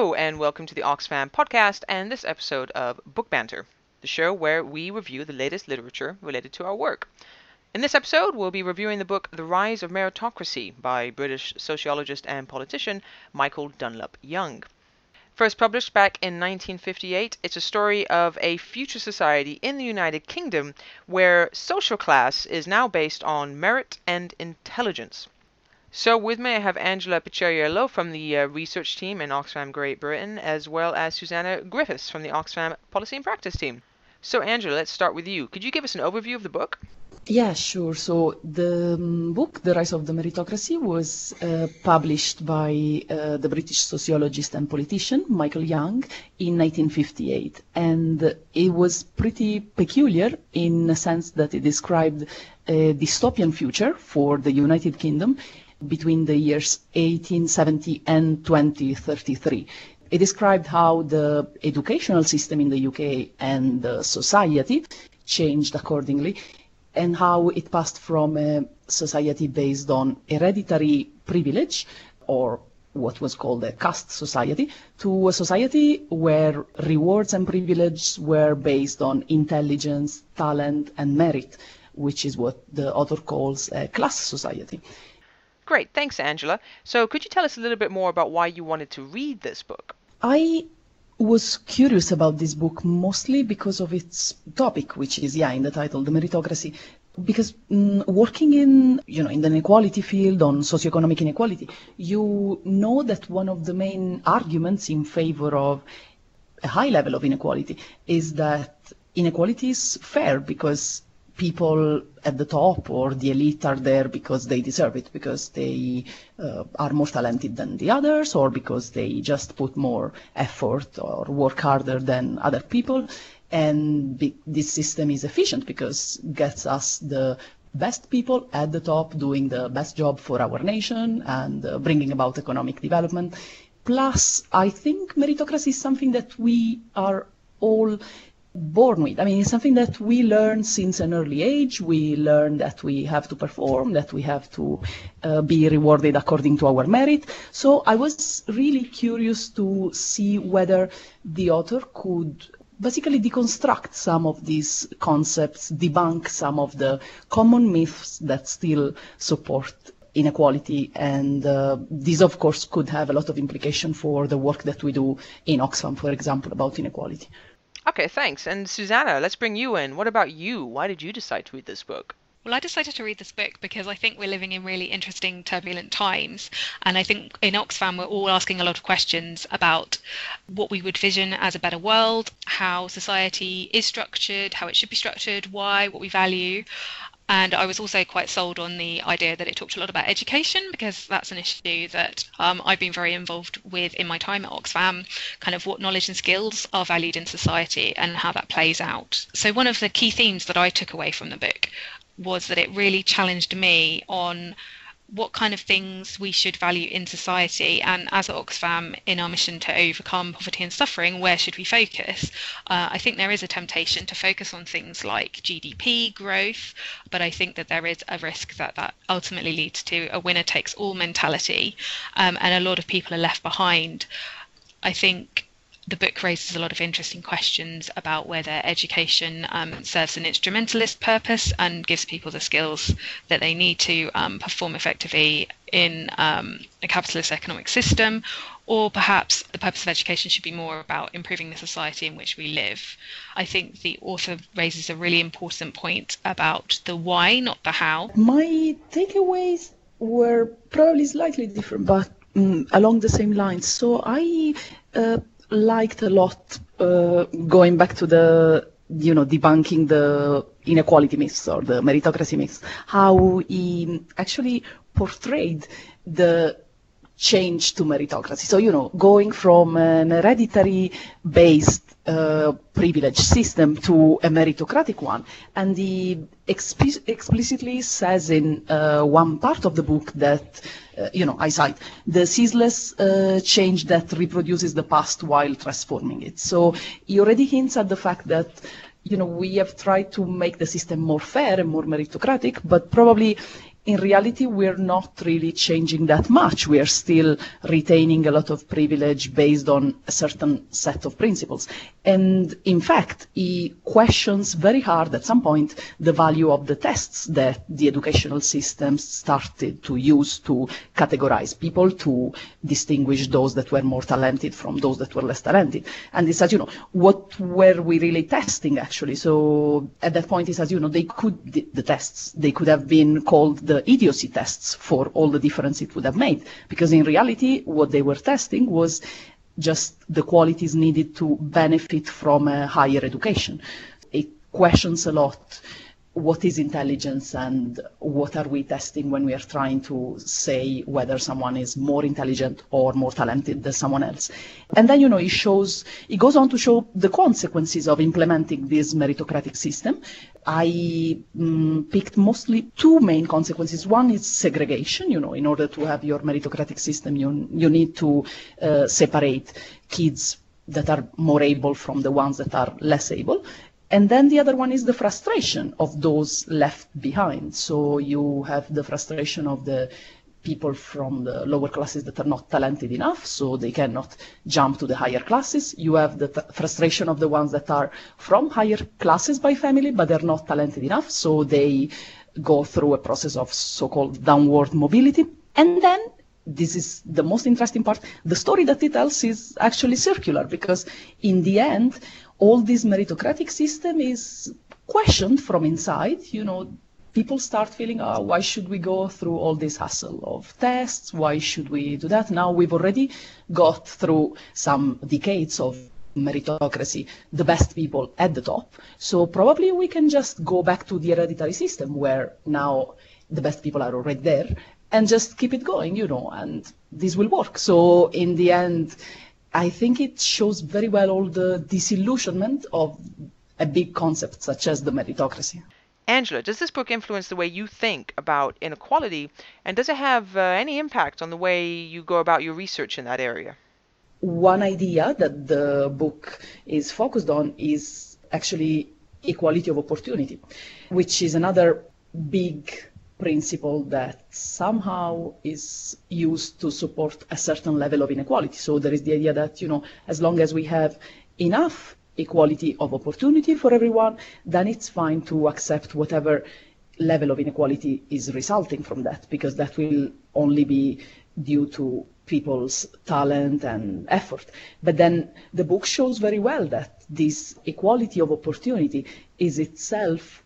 Hello, and welcome to the Oxfam podcast and this episode of Book Banter, the show where we review the latest literature related to our work. In this episode, we'll be reviewing the book The Rise of Meritocracy by British sociologist and politician Michael Dunlop Young. First published back in 1958, it's a story of a future society in the United Kingdom where social class is now based on merit and intelligence. So with me I have Angela Picciariello from the uh, research team in Oxfam Great Britain, as well as Susanna Griffiths from the Oxfam Policy and Practice team. So Angela, let's start with you. Could you give us an overview of the book? Yeah, sure. So the um, book, The Rise of the Meritocracy, was uh, published by uh, the British sociologist and politician Michael Young in 1958. And it was pretty peculiar in the sense that it described a dystopian future for the United Kingdom between the years 1870 and 2033. It described how the educational system in the UK and the society changed accordingly and how it passed from a society based on hereditary privilege or what was called a caste society to a society where rewards and privilege were based on intelligence, talent, and merit, which is what the author calls a class society. Great, thanks, Angela. So, could you tell us a little bit more about why you wanted to read this book? I was curious about this book mostly because of its topic, which is, yeah, in the title, the meritocracy. Because mm, working in, you know, in the inequality field on socioeconomic inequality, you know that one of the main arguments in favor of a high level of inequality is that inequality is fair because people at the top or the elite are there because they deserve it, because they uh, are more talented than the others, or because they just put more effort or work harder than other people. And be- this system is efficient because gets us the best people at the top doing the best job for our nation and uh, bringing about economic development. Plus, I think meritocracy is something that we are all born with. I mean, it's something that we learn since an early age. We learn that we have to perform, that we have to uh, be rewarded according to our merit. So I was really curious to see whether the author could basically deconstruct some of these concepts, debunk some of the common myths that still support inequality and uh, this of course could have a lot of implication for the work that we do in Oxfam for example about inequality. Okay, thanks. And Susanna, let's bring you in. What about you? Why did you decide to read this book? Well, I decided to read this book because I think we're living in really interesting, turbulent times. And I think in Oxfam, we're all asking a lot of questions about what we would vision as a better world, how society is structured, how it should be structured, why, what we value. And I was also quite sold on the idea that it talked a lot about education because that's an issue that um, I've been very involved with in my time at Oxfam, kind of what knowledge and skills are valued in society and how that plays out. So, one of the key themes that I took away from the book was that it really challenged me on what kind of things we should value in society. And as Oxfam, in our mission to overcome poverty and suffering, where should we focus? Uh, I think there is a temptation to focus on things like GDP growth, but I think that there is a risk that that ultimately leads to a winner takes all mentality, um, and a lot of people are left behind. I think the book raises a lot of interesting questions about whether education um, serves an instrumentalist purpose and gives people the skills that they need to um, perform effectively in um, a capitalist economic system, or perhaps the purpose of education should be more about improving the society in which we live. I think the author raises a really important point about the why, not the how. My takeaways were probably slightly different, but um, along the same lines. So I uh, liked a lot uh, going back to the you know debunking the inequality myths or the meritocracy myths how he actually portrayed the change to meritocracy so you know going from an hereditary based uh, privilege system to a meritocratic one and he explicitly says in uh, one part of the book that uh, you know, I cite, the ceaseless uh, change that reproduces the past while transforming it. So he already hints at the fact that you know, we have tried to make the system more fair and more meritocratic, but probably in reality, we're not really changing that much. We are still retaining a lot of privilege based on a certain set of principles. And in fact, he questions very hard at some point the value of the tests that the educational system started to use to categorize people, to distinguish those that were more talented from those that were less talented. And he says, you know, what were we really testing actually? So at that point, he says, you know, they could, the tests, they could have been called the idiocy tests for all the difference it would have made. Because in reality, what they were testing was just the qualities needed to benefit from a higher education. It questions a lot what is intelligence and what are we testing when we are trying to say whether someone is more intelligent or more talented than someone else. And then, you know, it shows, it goes on to show the consequences of implementing this meritocratic system. I mm, picked mostly two main consequences. One is segregation, you know, in order to have your meritocratic system, you, you need to uh, separate kids that are more able from the ones that are less able. And then the other one is the frustration of those left behind. So you have the frustration of the people from the lower classes that are not talented enough, so they cannot jump to the higher classes. You have the frustration of the ones that are from higher classes by family, but they're not talented enough, so they go through a process of so-called downward mobility. And then this is the most interesting part. The story that it tells is actually circular because in the end, all this meritocratic system is questioned from inside. You know, people start feeling, oh, why should we go through all this hassle of tests? Why should we do that? Now we've already got through some decades of meritocracy, the best people at the top. So probably we can just go back to the hereditary system where now the best people are already there and just keep it going, you know, and this will work. So in the end, I think it shows very well all the disillusionment of a big concept such as the meritocracy. Angela, does this book influence the way you think about inequality, and does it have uh, any impact on the way you go about your research in that area? One idea that the book is focused on is actually equality of opportunity, which is another big principle that somehow is used to support a certain level of inequality. So there is the idea that, you know, as long as we have enough equality of opportunity for everyone, then it's fine to accept whatever level of inequality is resulting from that, because that will only be due to people's talent and effort. But then the book shows very well that this equality of opportunity is itself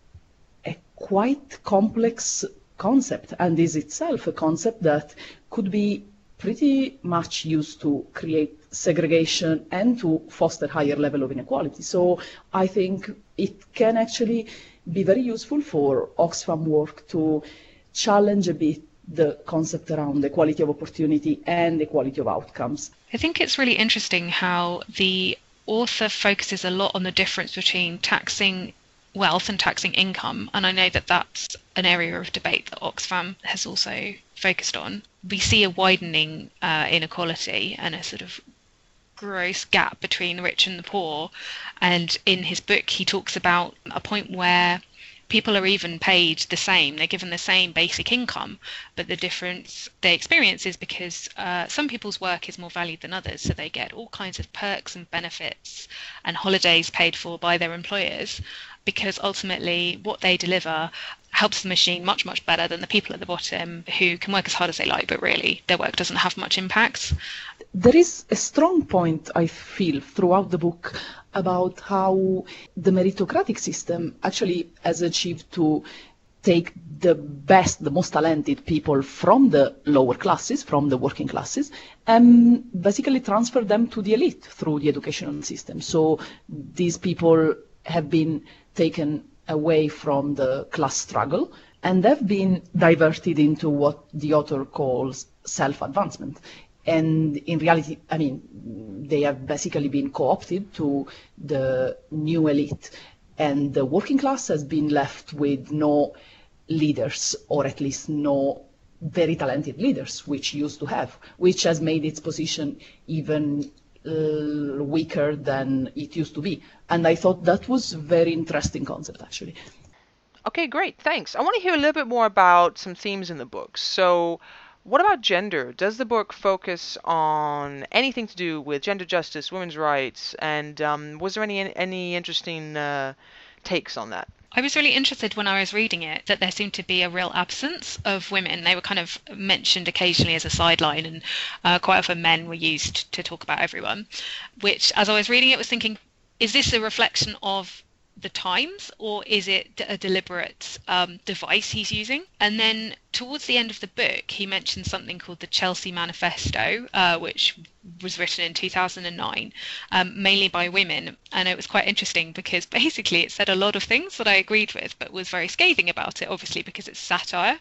a quite complex concept and is itself a concept that could be pretty much used to create segregation and to foster higher level of inequality. So I think it can actually be very useful for Oxfam work to challenge a bit the concept around equality of opportunity and equality of outcomes. I think it's really interesting how the author focuses a lot on the difference between taxing wealth and taxing income. And I know that that's an area of debate that Oxfam has also focused on. We see a widening uh, inequality and a sort of gross gap between the rich and the poor. And in his book, he talks about a point where people are even paid the same. They're given the same basic income, but the difference they experience is because uh, some people's work is more valued than others. So they get all kinds of perks and benefits and holidays paid for by their employers because ultimately what they deliver helps the machine much, much better than the people at the bottom who can work as hard as they like, but really their work doesn't have much impact. There is a strong point, I feel, throughout the book about how the meritocratic system actually has achieved to take the best, the most talented people from the lower classes, from the working classes, and basically transfer them to the elite through the educational system. So these people have been taken away from the class struggle and they've been diverted into what the author calls self-advancement. And in reality, I mean, they have basically been co-opted to the new elite and the working class has been left with no leaders or at least no very talented leaders, which used to have, which has made its position even uh, weaker than it used to be. And I thought that was a very interesting concept, actually. Okay, great. Thanks. I want to hear a little bit more about some themes in the book. So, what about gender? Does the book focus on anything to do with gender justice, women's rights, and um, was there any any interesting uh, takes on that? I was really interested when I was reading it that there seemed to be a real absence of women. They were kind of mentioned occasionally as a sideline, and uh, quite often men were used to talk about everyone. Which, as I was reading it, was thinking, is this a reflection of the times or is it a deliberate um, device he's using? And then towards the end of the book, he mentions something called the Chelsea Manifesto, uh, which was written in 2009, um, mainly by women. And it was quite interesting because basically it said a lot of things that I agreed with, but was very scathing about it, obviously, because it's satire.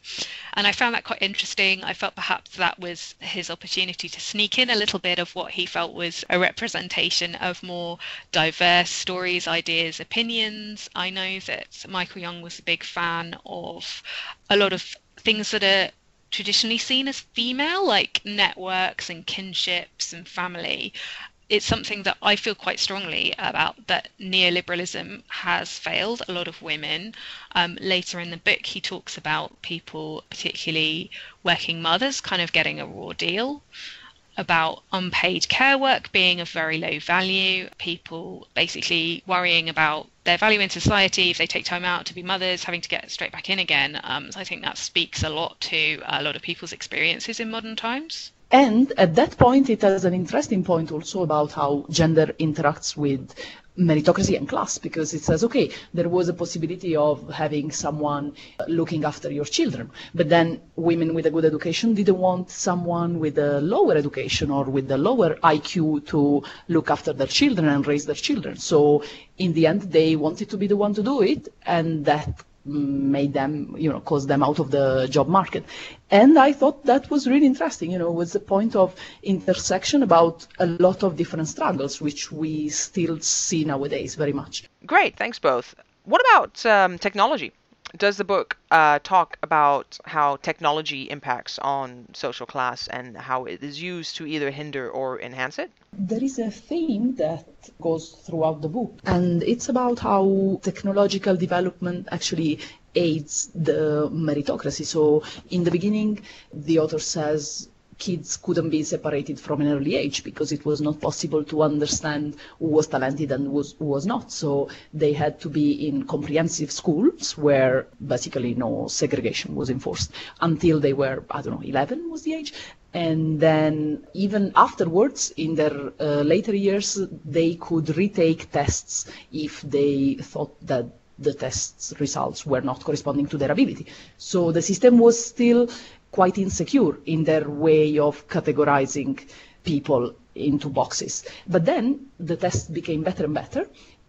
And I found that quite interesting. I felt perhaps that was his opportunity to sneak in a little bit of what he felt was a representation of more diverse stories, ideas, opinions. I know that Michael Young was a big fan of a lot of things that are traditionally seen as female, like networks and kinships and family. It's something that I feel quite strongly about that neoliberalism has failed a lot of women. Um, later in the book, he talks about people, particularly working mothers, kind of getting a raw deal about unpaid care work being of very low value, people basically worrying about their value in society if they take time out to be mothers, having to get straight back in again. Um, so I think that speaks a lot to a lot of people's experiences in modern times. And at that point, it has an interesting point also about how gender interacts with meritocracy and class because it says, okay, there was a possibility of having someone looking after your children, but then women with a good education didn't want someone with a lower education or with a lower IQ to look after their children and raise their children. So in the end, they wanted to be the one to do it, and that made them, you know, cause them out of the job market. And I thought that was really interesting, you know, was the point of intersection about a lot of different struggles, which we still see nowadays very much. Great, thanks both. What about um, technology? Does the book uh, talk about how technology impacts on social class and how it is used to either hinder or enhance it? There is a theme that goes throughout the book, and it's about how technological development actually aids the meritocracy. So, in the beginning, the author says kids couldn't be separated from an early age because it was not possible to understand who was talented and was, who was not. So they had to be in comprehensive schools where basically no segregation was enforced until they were, I don't know, 11 was the age. And then even afterwards, in their uh, later years, they could retake tests if they thought that the test's results were not corresponding to their ability. So the system was still quite insecure in their way of categorizing people into boxes. But then the tests became better and better,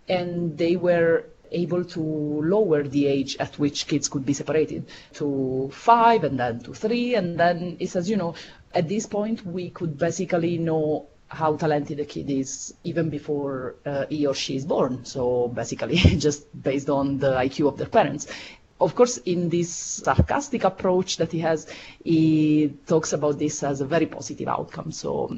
and they were able to lower the age at which kids could be separated to five and then to three. And then it says, you know, at this point, we could basically know how talented a kid is even before uh, he or she is born. So basically, just based on the IQ of their parents of course, in this sarcastic approach that he has, he talks about this as a very positive outcome. So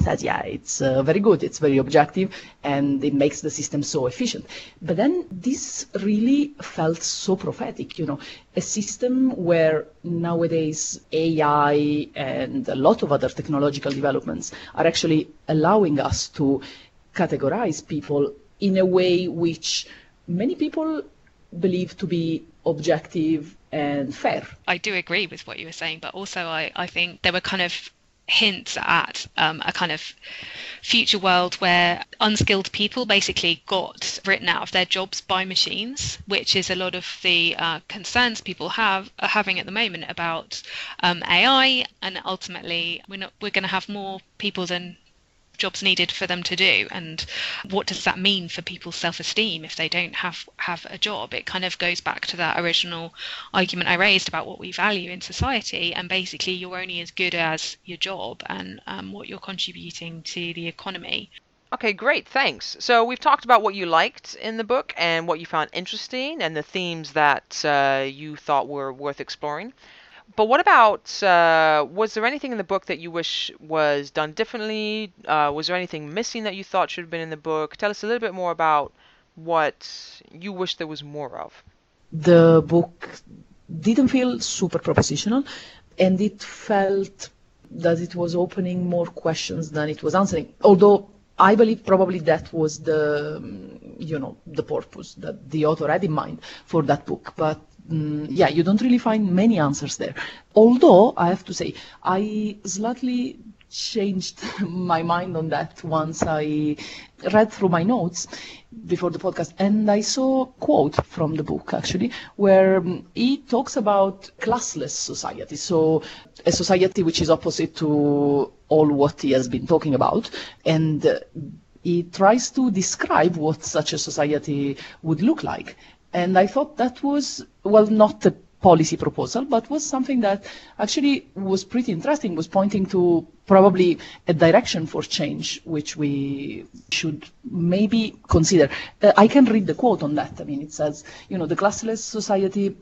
says, yeah, it's uh, very good, it's very objective, and it makes the system so efficient. But then this really felt so prophetic, you know, a system where nowadays AI and a lot of other technological developments are actually allowing us to categorize people in a way which many people believe to be objective and fair. I do agree with what you were saying, but also I, I think there were kind of hints at um, a kind of future world where unskilled people basically got written out of their jobs by machines, which is a lot of the uh, concerns people have are having at the moment about um, AI, and ultimately we're not we're going to have more people than jobs needed for them to do and what does that mean for people's self-esteem if they don't have have a job it kind of goes back to that original argument i raised about what we value in society and basically you're only as good as your job and um, what you're contributing to the economy Okay, great, thanks. So we've talked about what you liked in the book and what you found interesting and the themes that uh, you thought were worth exploring. But what about, uh, was there anything in the book that you wish was done differently? Uh, was there anything missing that you thought should have been in the book? Tell us a little bit more about what you wish there was more of. the book didn't feel super propositional, and it felt that it was opening more questions than it was answering. Although I believe probably that was the, you know, the purpose that the author had in mind for that book. But mm, yeah, you don't really find many answers there. Although I have to say, I slightly changed my mind on that once I read through my notes before the podcast and I saw a quote from the book actually where um, he talks about classless society. So a society which is opposite to all what he has been talking about and uh, he tries to describe what such a society would look like. And I thought that was, well, not a policy proposal, but was something that actually was pretty interesting, was pointing to probably a direction for change, which we should maybe consider. Uh, I can read the quote on that. I mean, it says, you know, the classless society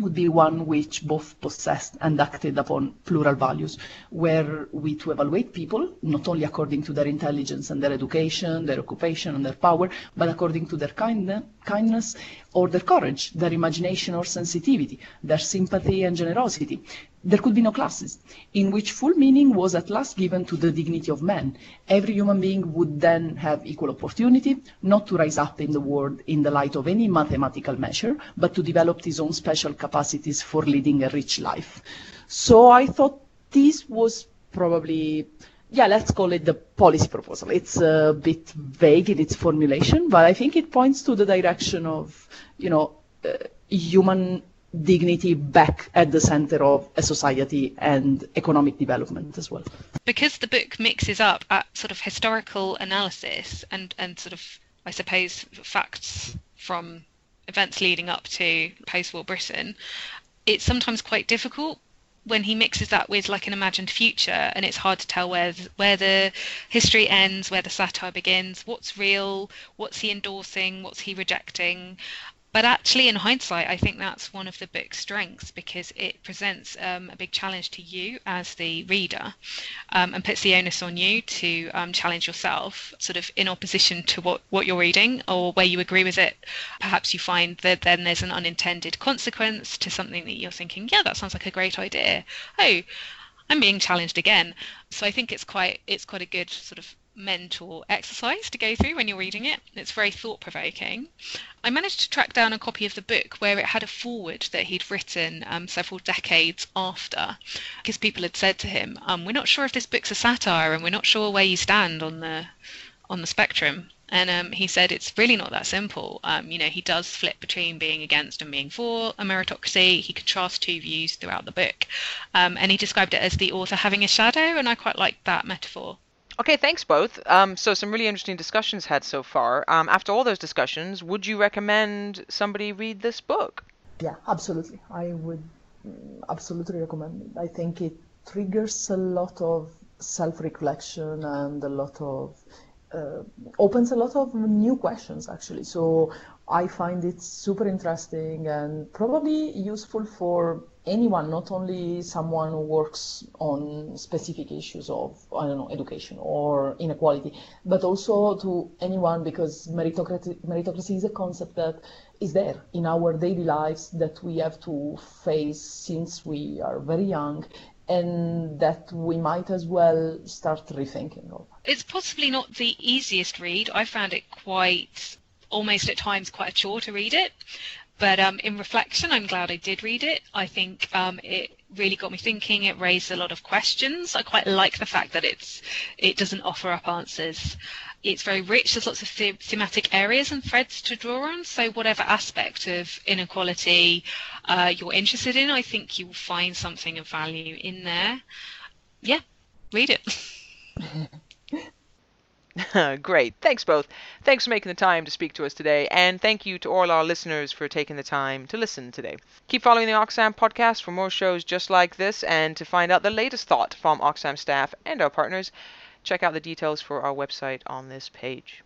would be one which both possessed and acted upon plural values, where we to evaluate people not only according to their intelligence and their education, their occupation and their power, but according to their kind, kindness or their courage, their imagination or sensitivity, their sympathy and generosity, there could be no classes, in which full meaning was at last given to the dignity of man. Every human being would then have equal opportunity, not to rise up in the world in the light of any mathematical measure, but to develop his own special capacities for leading a rich life. So I thought this was probably yeah, let's call it the policy proposal. It's a bit vague in its formulation, but I think it points to the direction of, you know, uh, human dignity back at the center of a society and economic development as well. Because the book mixes up sort of historical analysis and, and sort of, I suppose, facts from events leading up to post war Britain, it's sometimes quite difficult when he mixes that with like an imagined future and it's hard to tell where where the history ends where the satire begins what's real what's he endorsing what's he rejecting but actually, in hindsight, I think that's one of the book's strengths because it presents um, a big challenge to you as the reader um, and puts the onus on you to um, challenge yourself, sort of in opposition to what, what you're reading or where you agree with it. Perhaps you find that then there's an unintended consequence to something that you're thinking, yeah, that sounds like a great idea. Oh, I'm being challenged again. So I think it's quite it's quite a good sort of mental exercise to go through when you're reading it. It's very thought provoking. I managed to track down a copy of the book where it had a foreword that he'd written um, several decades after, because people had said to him, um, "We're not sure if this book's a satire, and we're not sure where you stand on the on the spectrum." And um, he said it's really not that simple. Um, you know, he does flip between being against and being for a meritocracy. He contrasts two views throughout the book. Um, and he described it as the author having a shadow, and I quite like that metaphor. Okay, thanks both. Um, so some really interesting discussions had so far. Um, after all those discussions, would you recommend somebody read this book? Yeah, absolutely. I would mm, absolutely recommend it. I think it triggers a lot of self-reflection and a lot of uh, opens a lot of new questions actually. So I find it super interesting and probably useful for anyone, not only someone who works on specific issues of, I don't know, education or inequality, but also to anyone because meritocracy, meritocracy is a concept that is there in our daily lives that we have to face since we are very young and that we might as well start rethinking of. It's possibly not the easiest read. I found it quite almost at times quite a chore to read it. But um, in reflection, I'm glad I did read it. I think um, it really got me thinking. It raised a lot of questions. I quite like the fact that it's it doesn't offer up answers. It's very rich. There's lots of the- thematic areas and threads to draw on. So whatever aspect of inequality uh, you're interested in, I think you will find something of value in there. Yeah, read it. Great. Thanks both. Thanks for making the time to speak to us today, and thank you to all our listeners for taking the time to listen today. Keep following the Oxfam podcast for more shows just like this, and to find out the latest thought from Oxfam staff and our partners, check out the details for our website on this page.